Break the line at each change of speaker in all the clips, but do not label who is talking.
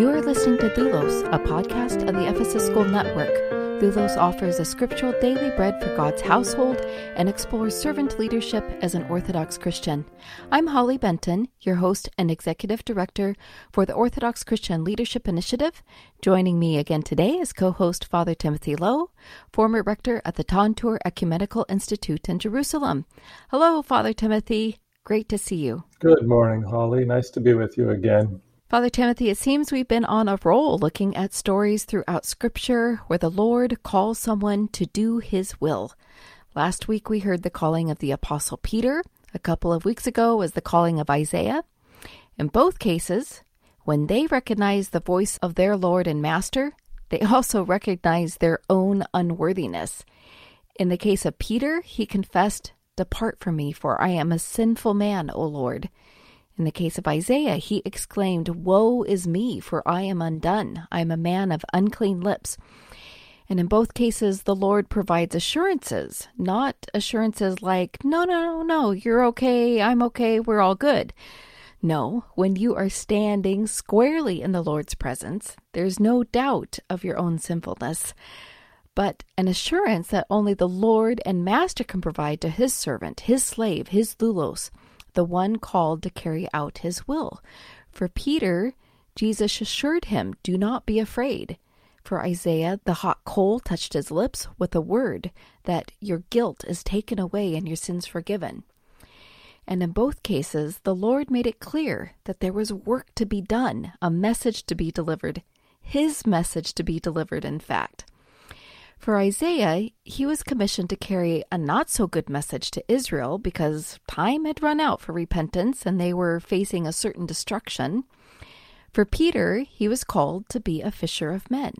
You are listening to Doulos, a podcast of the Ephesus School Network. Doulos offers a scriptural daily bread for God's household and explores servant leadership as an Orthodox Christian. I'm Holly Benton, your host and executive director for the Orthodox Christian Leadership Initiative. Joining me again today is co host Father Timothy Lowe, former rector at the Tantur Ecumenical Institute in Jerusalem. Hello, Father Timothy. Great to see you.
Good morning, Holly. Nice to be with you again.
Father Timothy, it seems we've been on a roll looking at stories throughout Scripture where the Lord calls someone to do his will. Last week we heard the calling of the Apostle Peter. A couple of weeks ago was the calling of Isaiah. In both cases, when they recognized the voice of their Lord and Master, they also recognized their own unworthiness. In the case of Peter, he confessed, Depart from me, for I am a sinful man, O Lord. In the case of Isaiah, he exclaimed, Woe is me, for I am undone. I am a man of unclean lips. And in both cases, the Lord provides assurances, not assurances like, No, no, no, no, you're okay, I'm okay, we're all good. No, when you are standing squarely in the Lord's presence, there's no doubt of your own sinfulness, but an assurance that only the Lord and Master can provide to his servant, his slave, his doulos the one called to carry out his will. For Peter, Jesus assured him, Do not be afraid. For Isaiah, the hot coal touched his lips with a word that your guilt is taken away and your sins forgiven. And in both cases, the Lord made it clear that there was work to be done, a message to be delivered, his message to be delivered, in fact. For Isaiah, he was commissioned to carry a not so good message to Israel because time had run out for repentance and they were facing a certain destruction. For Peter, he was called to be a fisher of men.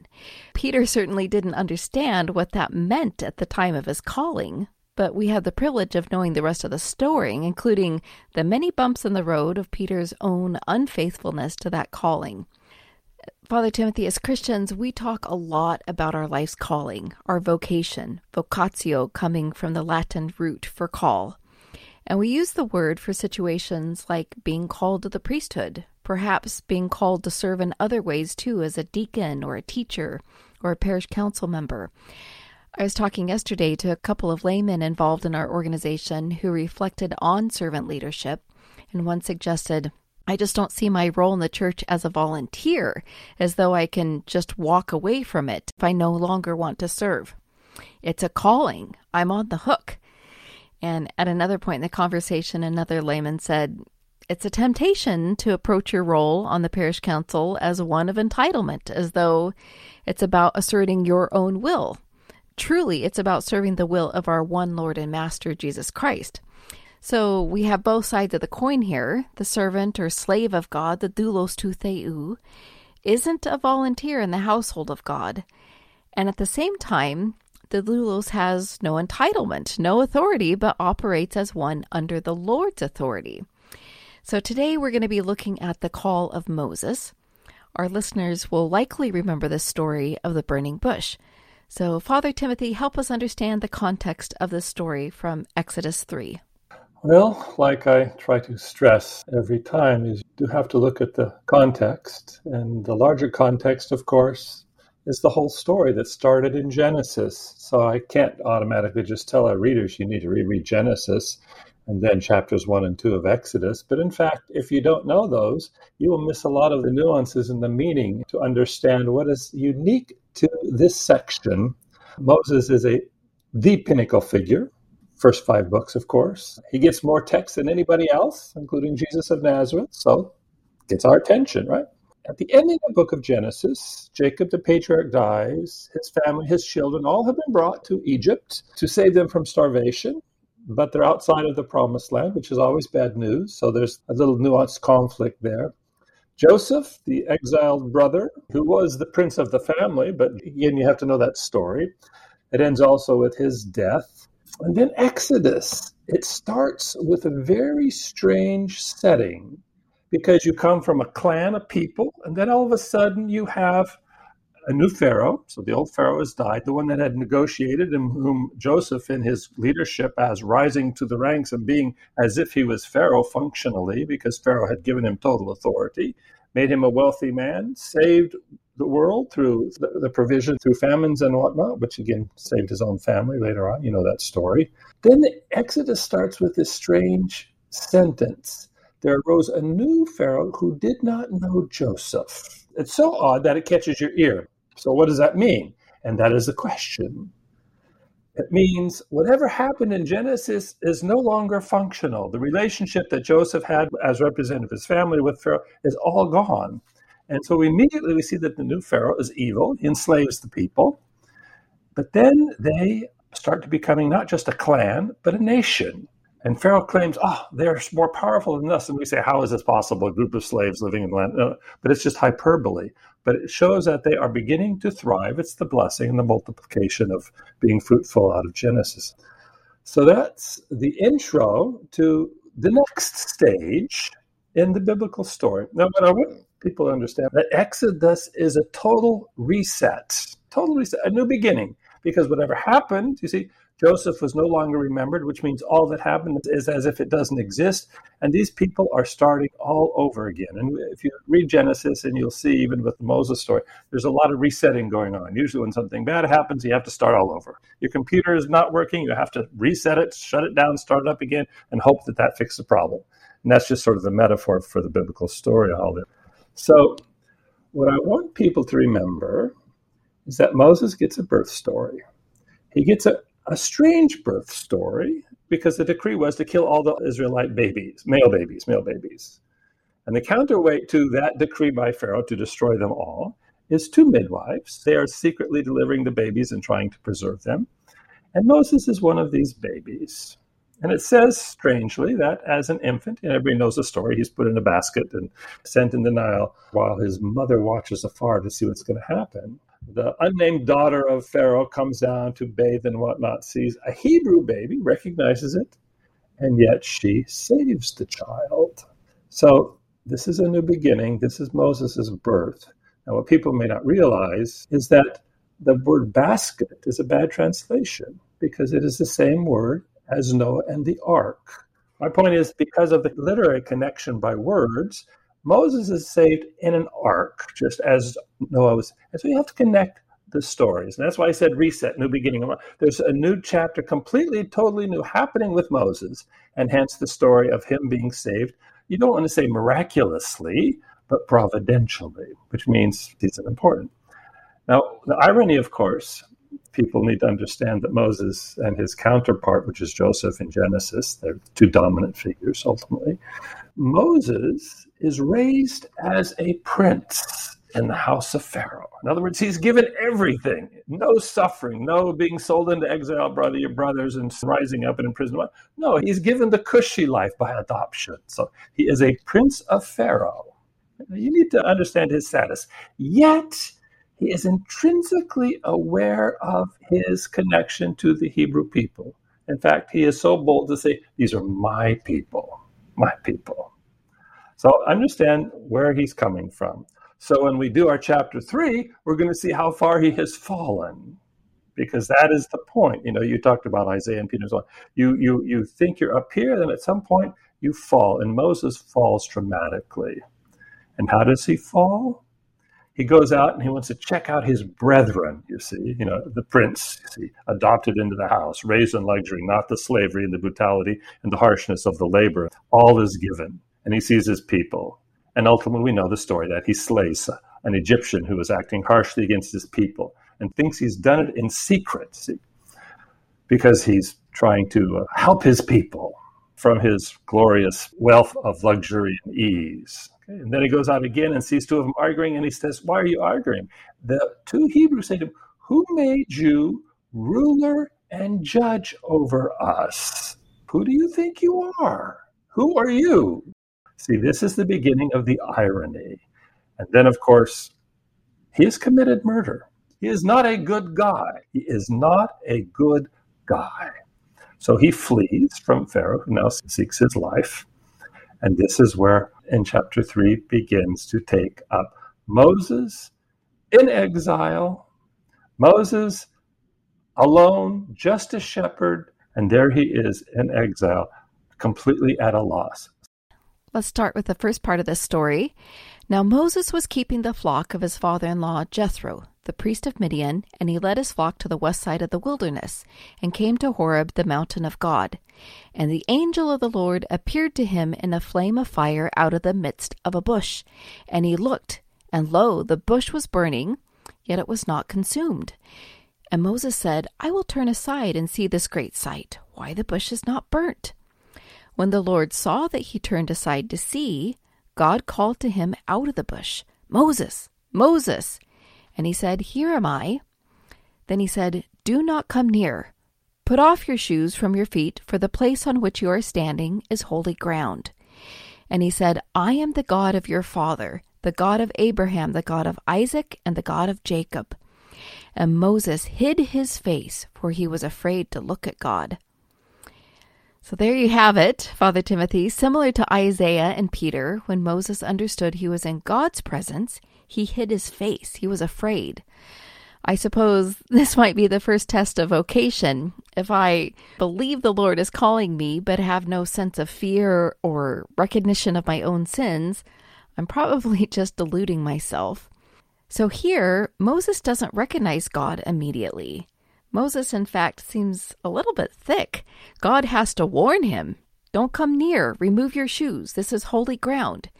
Peter certainly didn't understand what that meant at the time of his calling, but we have the privilege of knowing the rest of the story, including the many bumps in the road of Peter's own unfaithfulness to that calling. Father Timothy, as Christians, we talk a lot about our life's calling, our vocation, vocatio coming from the Latin root for call. And we use the word for situations like being called to the priesthood, perhaps being called to serve in other ways too, as a deacon or a teacher or a parish council member. I was talking yesterday to a couple of laymen involved in our organization who reflected on servant leadership, and one suggested I just don't see my role in the church as a volunteer, as though I can just walk away from it if I no longer want to serve. It's a calling. I'm on the hook. And at another point in the conversation, another layman said, It's a temptation to approach your role on the parish council as one of entitlement, as though it's about asserting your own will. Truly, it's about serving the will of our one Lord and Master, Jesus Christ. So we have both sides of the coin here. The servant or slave of God, the doulos tou theou, isn't a volunteer in the household of God. And at the same time, the doulos has no entitlement, no authority, but operates as one under the Lord's authority. So today we're going to be looking at the call of Moses. Our listeners will likely remember the story of the burning bush. So, Father Timothy, help us understand the context of this story from Exodus 3.
Well, like I try to stress every time, is you do have to look at the context. And the larger context, of course, is the whole story that started in Genesis. So I can't automatically just tell our readers you need to reread Genesis and then chapters 1 and 2 of Exodus. But in fact, if you don't know those, you will miss a lot of the nuances and the meaning to understand what is unique to this section. Moses is a the pinnacle figure first five books, of course. He gets more text than anybody else, including Jesus of Nazareth, so gets our attention, right? At the end of the book of Genesis, Jacob the patriarch dies. His family, his children, all have been brought to Egypt to save them from starvation, but they're outside of the promised land, which is always bad news. So there's a little nuanced conflict there. Joseph, the exiled brother, who was the prince of the family, but again, you have to know that story. It ends also with his death. And then Exodus, it starts with a very strange setting because you come from a clan of people, and then all of a sudden you have a new Pharaoh. So the old Pharaoh has died, the one that had negotiated and whom Joseph, in his leadership, as rising to the ranks and being as if he was Pharaoh functionally, because Pharaoh had given him total authority. made him a wealthy man, saved the world through the, the, provision through famines and whatnot, which again saved his own family later on. You know that story. Then the Exodus starts with this strange sentence There arose a new Pharaoh who did not know Joseph. It's so odd that it catches your ear. So, what does that mean? And that is the question. It means whatever happened in Genesis is no longer functional. The relationship that Joseph had as representative of his family with Pharaoh is all gone. And so immediately we see that the new Pharaoh is evil, he enslaves the people. But then they start to becoming not just a clan, but a nation. And Pharaoh claims, oh, they're more powerful than us. And we say, how is this possible? A group of slaves living in the land. No, but it's just hyperbole. But it shows that they are beginning to thrive. It's the blessing and the multiplication of being fruitful out of Genesis. So that's the intro to the next stage in the biblical story. Now, what I want people understand that Exodus is a total reset, total reset, a new beginning. Because whatever happened, you see, Joseph was no longer remembered, which means all that happened is as if it doesn't exist. And these people are starting all over again. And if you read Genesis, and you'll see even with the Moses story, there's a lot of resetting going on. Usually, when something bad happens, you have to start all over. Your computer is not working, you have to reset it, shut it down, start it up again, and hope that that fixes the problem. And that's just sort of the metaphor for the biblical story, all of it. So, what I want people to remember is that Moses gets a birth story. He gets a a strange birth story because the decree was to kill all the Israelite babies, male babies, male babies. And the counterweight to that decree by Pharaoh to destroy them all is two midwives. They are secretly delivering the babies and trying to preserve them. And Moses is one of these babies. And it says, strangely, that as an infant, and everybody knows the story, he's put in a basket and sent in the Nile while his mother watches afar to see what's going to happen the unnamed daughter of Pharaoh comes down to bathe and whatnot, sees a Hebrew baby, recognizes it, and yet she saves the child. So this is a new beginning. This is Moses' birth. Now, what people may not realize is that the word basket is a bad translation because it is the same word as Noah and the ark. My point is because of the literary connection by words, Moses is saved in an ark, just as Noah was. And so you have to connect the stories. And that's why I said reset, new beginning. There's a new chapter, completely, totally new, happening with Moses, and hence the story of him being saved. You don't want to say miraculously, but providentially, which means he's important. Now, the irony, of course, people need to understand that Moses and his counterpart, which is Joseph in Genesis, they're two dominant figures ultimately. Moses is raised as a prince in the house of Pharaoh. In other words, he's given everything no suffering, no being sold into exile by your brothers and rising up and in prison. No, he's given the cushy life by adoption. So he is a prince of Pharaoh. You need to understand his status. Yet, he is intrinsically aware of his connection to the Hebrew people. In fact, he is so bold to say, These are my people, my people. So understand where he's coming from. So when we do our chapter three, we're going to see how far he has fallen, because that is the point. You know, you talked about Isaiah and Peter's one. You you you think you're up here, then at some point you fall, and Moses falls dramatically. And how does he fall? He goes out and he wants to check out his brethren, you see, you know, the prince, you see, adopted into the house, raised in luxury, not the slavery and the brutality and the harshness of the labor. All is given. And he sees his people. And ultimately, we know the story that he slays an Egyptian who was acting harshly against his people and thinks he's done it in secret see, because he's trying to uh, help his people from his glorious wealth of luxury and ease. And then he goes out again and sees two of them arguing, and he says, Why are you arguing? The two Hebrews say to him, Who made you ruler and judge over us? Who do you think you are? Who are you? See, this is the beginning of the irony. And then, of course, he has committed murder. He is not a good guy. He is not a good guy. So he flees from Pharaoh, who now seeks his life. And this is where, in chapter 3, begins to take up Moses in exile, Moses alone, just a shepherd, and there he is in exile, completely at a loss.
Let's start with the first part of the story. Now Moses was keeping the flock of his father in law Jethro, the priest of Midian, and he led his flock to the west side of the wilderness, and came to Horeb, the mountain of God. And the angel of the Lord appeared to him in a flame of fire out of the midst of a bush. And he looked, and lo, the bush was burning, yet it was not consumed. And Moses said, I will turn aside and see this great sight, why the bush is not burnt. When the Lord saw that he turned aside to see, God called to him out of the bush, Moses, Moses. And he said, Here am I. Then he said, Do not come near. Put off your shoes from your feet, for the place on which you are standing is holy ground. And he said, I am the God of your father, the God of Abraham, the God of Isaac, and the God of Jacob. And Moses hid his face, for he was afraid to look at God. So there you have it, Father Timothy. Similar to Isaiah and Peter, when Moses understood he was in God's presence, he hid his face. He was afraid. I suppose this might be the first test of vocation. If I believe the Lord is calling me, but have no sense of fear or recognition of my own sins, I'm probably just deluding myself. So here, Moses doesn't recognize God immediately. Moses, in fact, seems a little bit thick. God has to warn him Don't come near, remove your shoes, this is holy ground.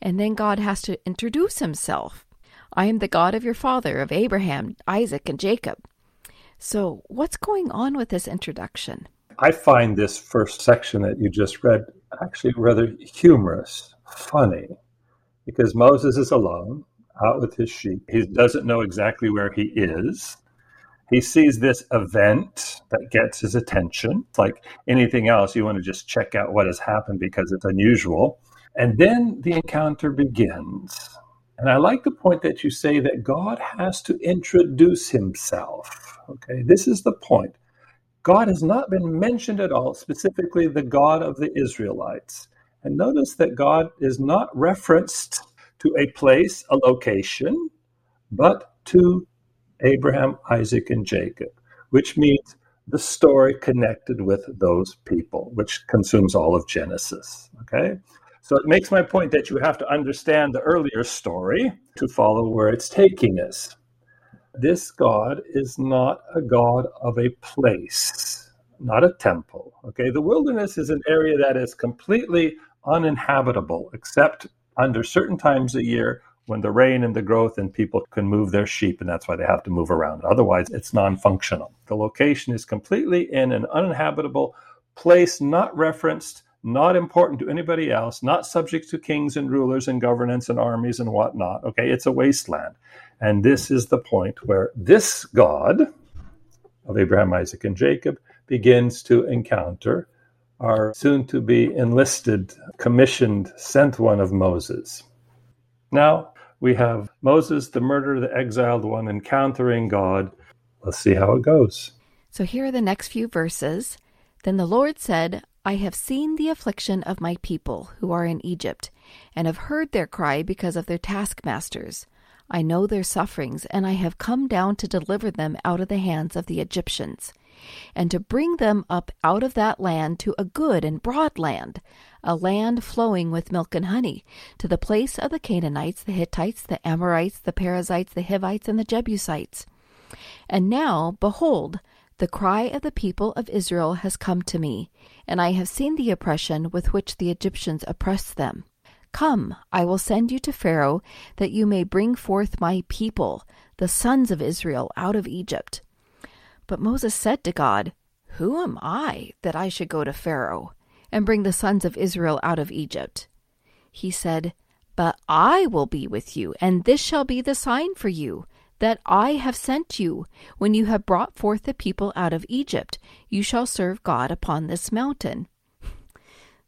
And then God has to introduce himself I am the God of your father, of Abraham, Isaac, and Jacob. So, what's going on with this introduction?
I find this first section that you just read actually rather humorous, funny, because Moses is alone out with his sheep. He doesn't know exactly where he is. He sees this event that gets his attention. Like anything else, you want to just check out what has happened because it's unusual. And then the encounter begins. And I like the point that you say that God has to introduce himself. Okay, this is the point. God has not been mentioned at all, specifically the God of the Israelites. And notice that God is not referenced to a place, a location, but to Abraham, Isaac, and Jacob, which means the story connected with those people, which consumes all of Genesis. Okay? So it makes my point that you have to understand the earlier story to follow where it's taking us. This God is not a God of a place, not a temple. Okay? The wilderness is an area that is completely uninhabitable except under certain times a year when the rain and the growth and people can move their sheep, and that's why they have to move around. Otherwise, it's non functional. The location is completely in an uninhabitable place, not referenced, not important to anybody else, not subject to kings and rulers and governance and armies and whatnot. Okay, it's a wasteland. And this is the point where this God of Abraham, Isaac, and Jacob begins to encounter our soon to be enlisted, commissioned, sent one of Moses. Now we have Moses, the murderer, the exiled one, encountering God. Let's see how it goes.
So here are the next few verses. Then the Lord said, I have seen the affliction of my people who are in Egypt, and have heard their cry because of their taskmasters. I know their sufferings, and I have come down to deliver them out of the hands of the Egyptians and to bring them up out of that land to a good and broad land, a land flowing with milk and honey, to the place of the Canaanites, the Hittites, the Amorites, the Perizzites, the Hivites, and the Jebusites. And now, behold, the cry of the people of Israel has come to me, and I have seen the oppression with which the Egyptians oppress them. Come, I will send you to Pharaoh, that you may bring forth my people, the sons of Israel, out of Egypt. But Moses said to God, Who am I that I should go to Pharaoh and bring the sons of Israel out of Egypt? He said, But I will be with you, and this shall be the sign for you that I have sent you. When you have brought forth the people out of Egypt, you shall serve God upon this mountain.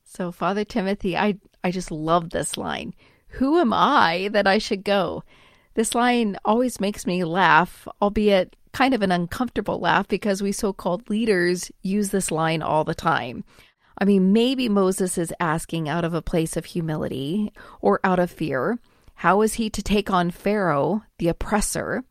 So, Father Timothy, I, I just love this line. Who am I that I should go? This line always makes me laugh, albeit kind of an uncomfortable laugh because we so called leaders use this line all the time. I mean, maybe Moses is asking out of a place of humility or out of fear. How is he to take on Pharaoh, the oppressor?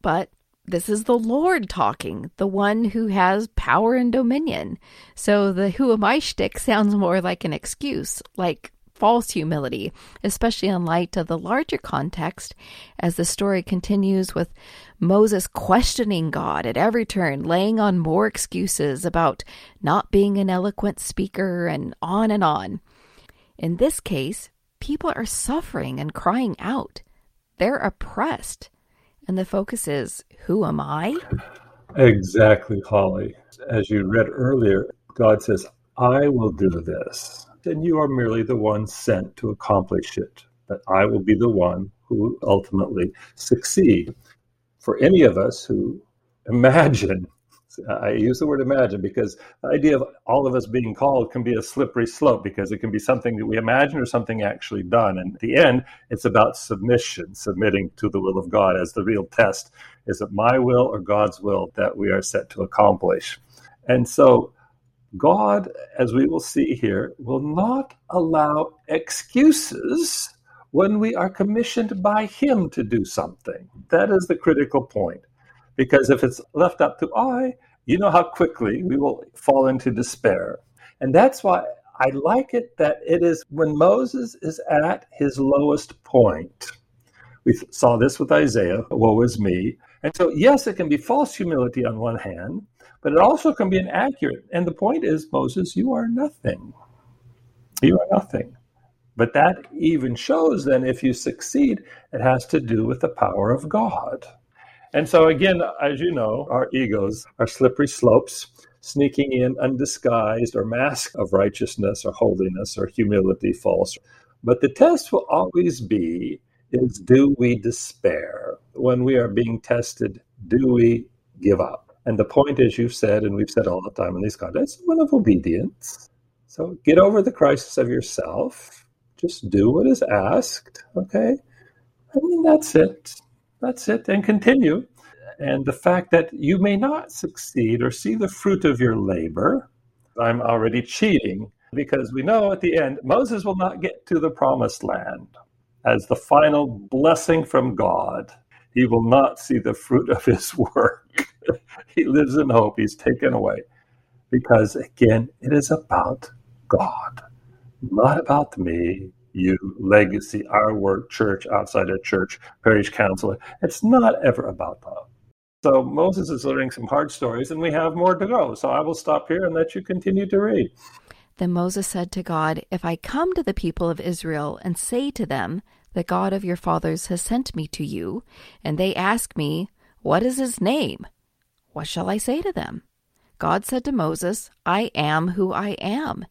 But this is the Lord talking, the one who has power and dominion. So the who am I shtick sounds more like an excuse, like false humility, especially in light of the larger context as the story continues with Moses questioning God at every turn, laying on more excuses about not being an eloquent speaker, and on and on. In this case, people are suffering and crying out. They're oppressed. And the focus is who am I?
Exactly, Holly. As you read earlier, God says, I will do this. And you are merely the one sent to accomplish it. That I will be the one who ultimately succeed. For any of us who imagine I use the word imagine because the idea of all of us being called can be a slippery slope because it can be something that we imagine or something actually done. And at the end, it's about submission, submitting to the will of God as the real test. Is it my will or God's will that we are set to accomplish? And so, God, as we will see here, will not allow excuses when we are commissioned by Him to do something. That is the critical point. Because if it's left up to I, you know how quickly we will fall into despair. And that's why I like it that it is when Moses is at his lowest point. We saw this with Isaiah, woe is me. And so, yes, it can be false humility on one hand, but it also can be inaccurate. And the point is, Moses, you are nothing. You are nothing. But that even shows then if you succeed, it has to do with the power of God. And so, again, as you know, our egos are slippery slopes, sneaking in undisguised or mask of righteousness or holiness or humility false. But the test will always be is do we despair? When we are being tested, do we give up? And the point, as you've said, and we've said all the time in these contexts, one of obedience. So get over the crisis of yourself. Just do what is asked, okay? And that's it. That's it. And continue. And the fact that you may not succeed or see the fruit of your labor, I'm already cheating because we know at the end, Moses will not get to the promised land as the final blessing from God. He will not see the fruit of his work. he lives in hope. He's taken away. Because again, it is about God, not about me, you, legacy, our work, church, outside of church, parish council. It's not ever about that. So Moses is learning some hard stories, and we have more to go. So I will stop here and let you continue to read.
Then Moses said to God, If I come to the people of Israel and say to them, The God of your fathers has sent me to you, and they ask me, What is his name? What shall I say to them? God said to Moses, I am who I am.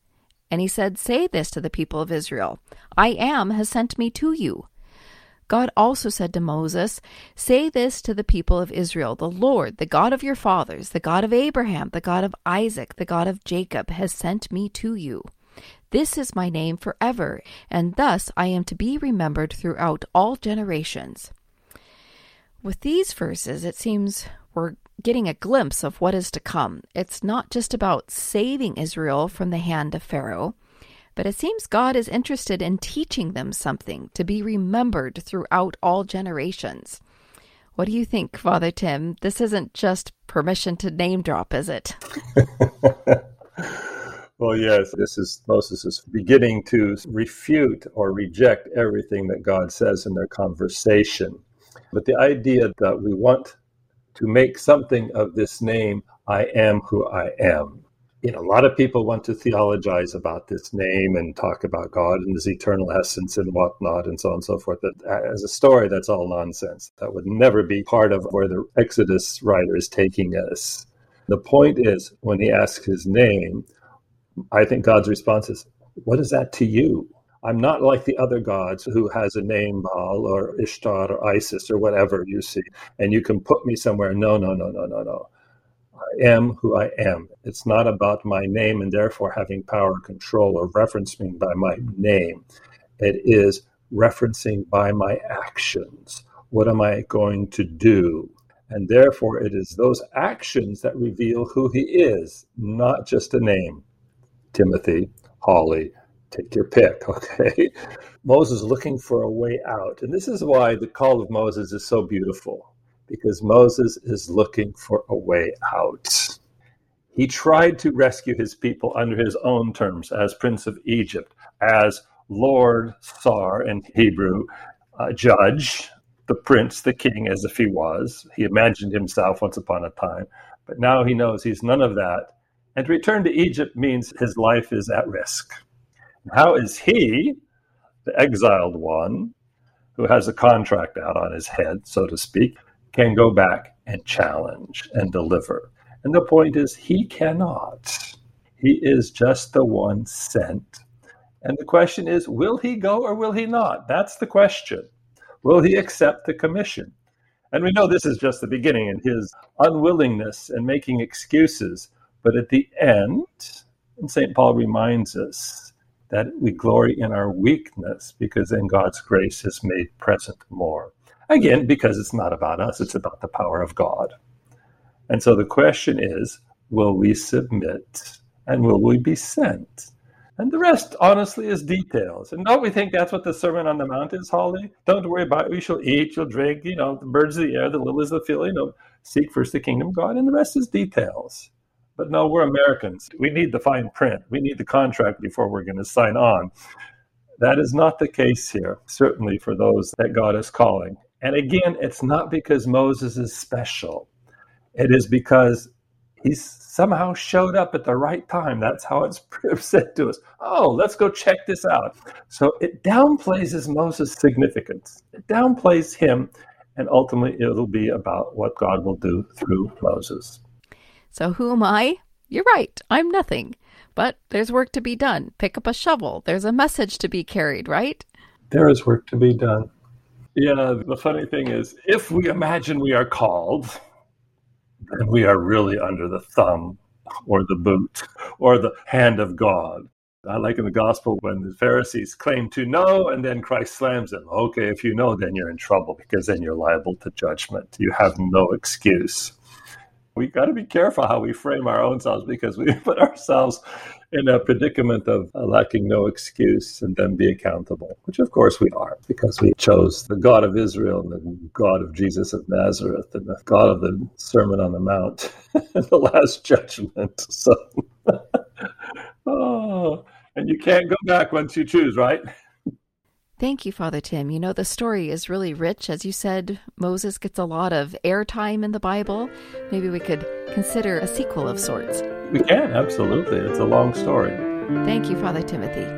And he said, Say this to the people of Israel I am has sent me to you. God also said to Moses, Say this to the people of Israel The Lord, the God of your fathers, the God of Abraham, the God of Isaac, the God of Jacob, has sent me to you. This is my name forever, and thus I am to be remembered throughout all generations. With these verses, it seems we're getting a glimpse of what is to come. It's not just about saving Israel from the hand of Pharaoh, but it seems God is interested in teaching them something to be remembered throughout all generations. What do you think, Father Tim? This isn't just permission to name drop, is it?
well, yes, this is Moses is beginning to refute or reject everything that God says in their conversation. But the idea that we want to make something of this name, I am who I am. You know, a lot of people want to theologize about this name and talk about God and his eternal essence and whatnot and so on and so forth. But uh, as a story, that's all nonsense. That would never be part of where the Exodus writer is taking us. The point is, when he asks his name, I think God's response is, What is that to you? I'm not like the other gods who has a name, Baal or Ishtar or Isis or whatever you see, and you can put me somewhere. No, no, no, no, no, no. I am who I am. It's not about my name and therefore having power, control, or referencing by my name. It is referencing by my actions. What am I going to do? And therefore, it is those actions that reveal who he is, not just a name. Timothy, Holly, take your pick, okay? Moses looking for a way out. And this is why the call of Moses is so beautiful, because Moses is looking for a way out. He tried to rescue his people under his own terms as Prince of Egypt, as Lord, Sar in Hebrew, uh, judge, the prince, the king, as if he was. He imagined himself once upon a time, but now he knows he's none of that. And to return to Egypt means his life is at risk. How is he, the exiled one, who has a contract out on his head, so to speak, can go back and challenge and deliver? And the point is, he cannot. He is just the one sent. And the question is, will he go or will he not? That's the question. Will he accept the commission? And we know this is just the beginning in his unwillingness and making excuses. But at the end, and St. Paul reminds us that we glory in our weakness because then God's grace is made present more. Again, because it's not about us, it's about the power of God. And so the question is will we submit and will we be sent? And the rest, honestly, is details. And don't we think that's what the Sermon on the Mount is, Holly? Don't worry about it. We shall eat, you'll drink, you know, the birds of the air, the lilies of the field, you know, seek first the kingdom of God, and the rest is details. But no, we're Americans. We need the fine print. We need the contract before we're going to sign on. That is not the case here, certainly for those that God is calling. And again, it's not because Moses is special. It is because he somehow showed up at the right time. That's how it's said to us. Oh, let's go check this out. So it downplays his Moses' significance. It downplays him, and ultimately it'll be about what God will do through Moses.
So who am I? You're right. I'm nothing. But there's work to be done. Pick up a shovel. There's a message to be carried, right?
There is work to be done. Yeah, the funny thing is, if we imagine we are called, then we are really under the thumb or the boot or the hand of God. I like in the gospel when the Pharisees claim to know and then Christ slams them. Okay, if you know, then you're in trouble because then you're liable to judgment. You have no excuse we got to be careful how we frame our own selves because we put ourselves in a predicament of uh, lacking no excuse and then be accountable, which of course we are because we chose the God of Israel and the God of Jesus of Nazareth and the God of the Sermon on the Mount and the Last Judgment. So, oh, and you can't go back once you choose, right?
Thank you, Father Tim. You know, the story is really rich. As you said, Moses gets a lot of airtime in the Bible. Maybe we could consider a sequel of sorts.
We can, absolutely. It's a long story.
Thank you, Father Timothy.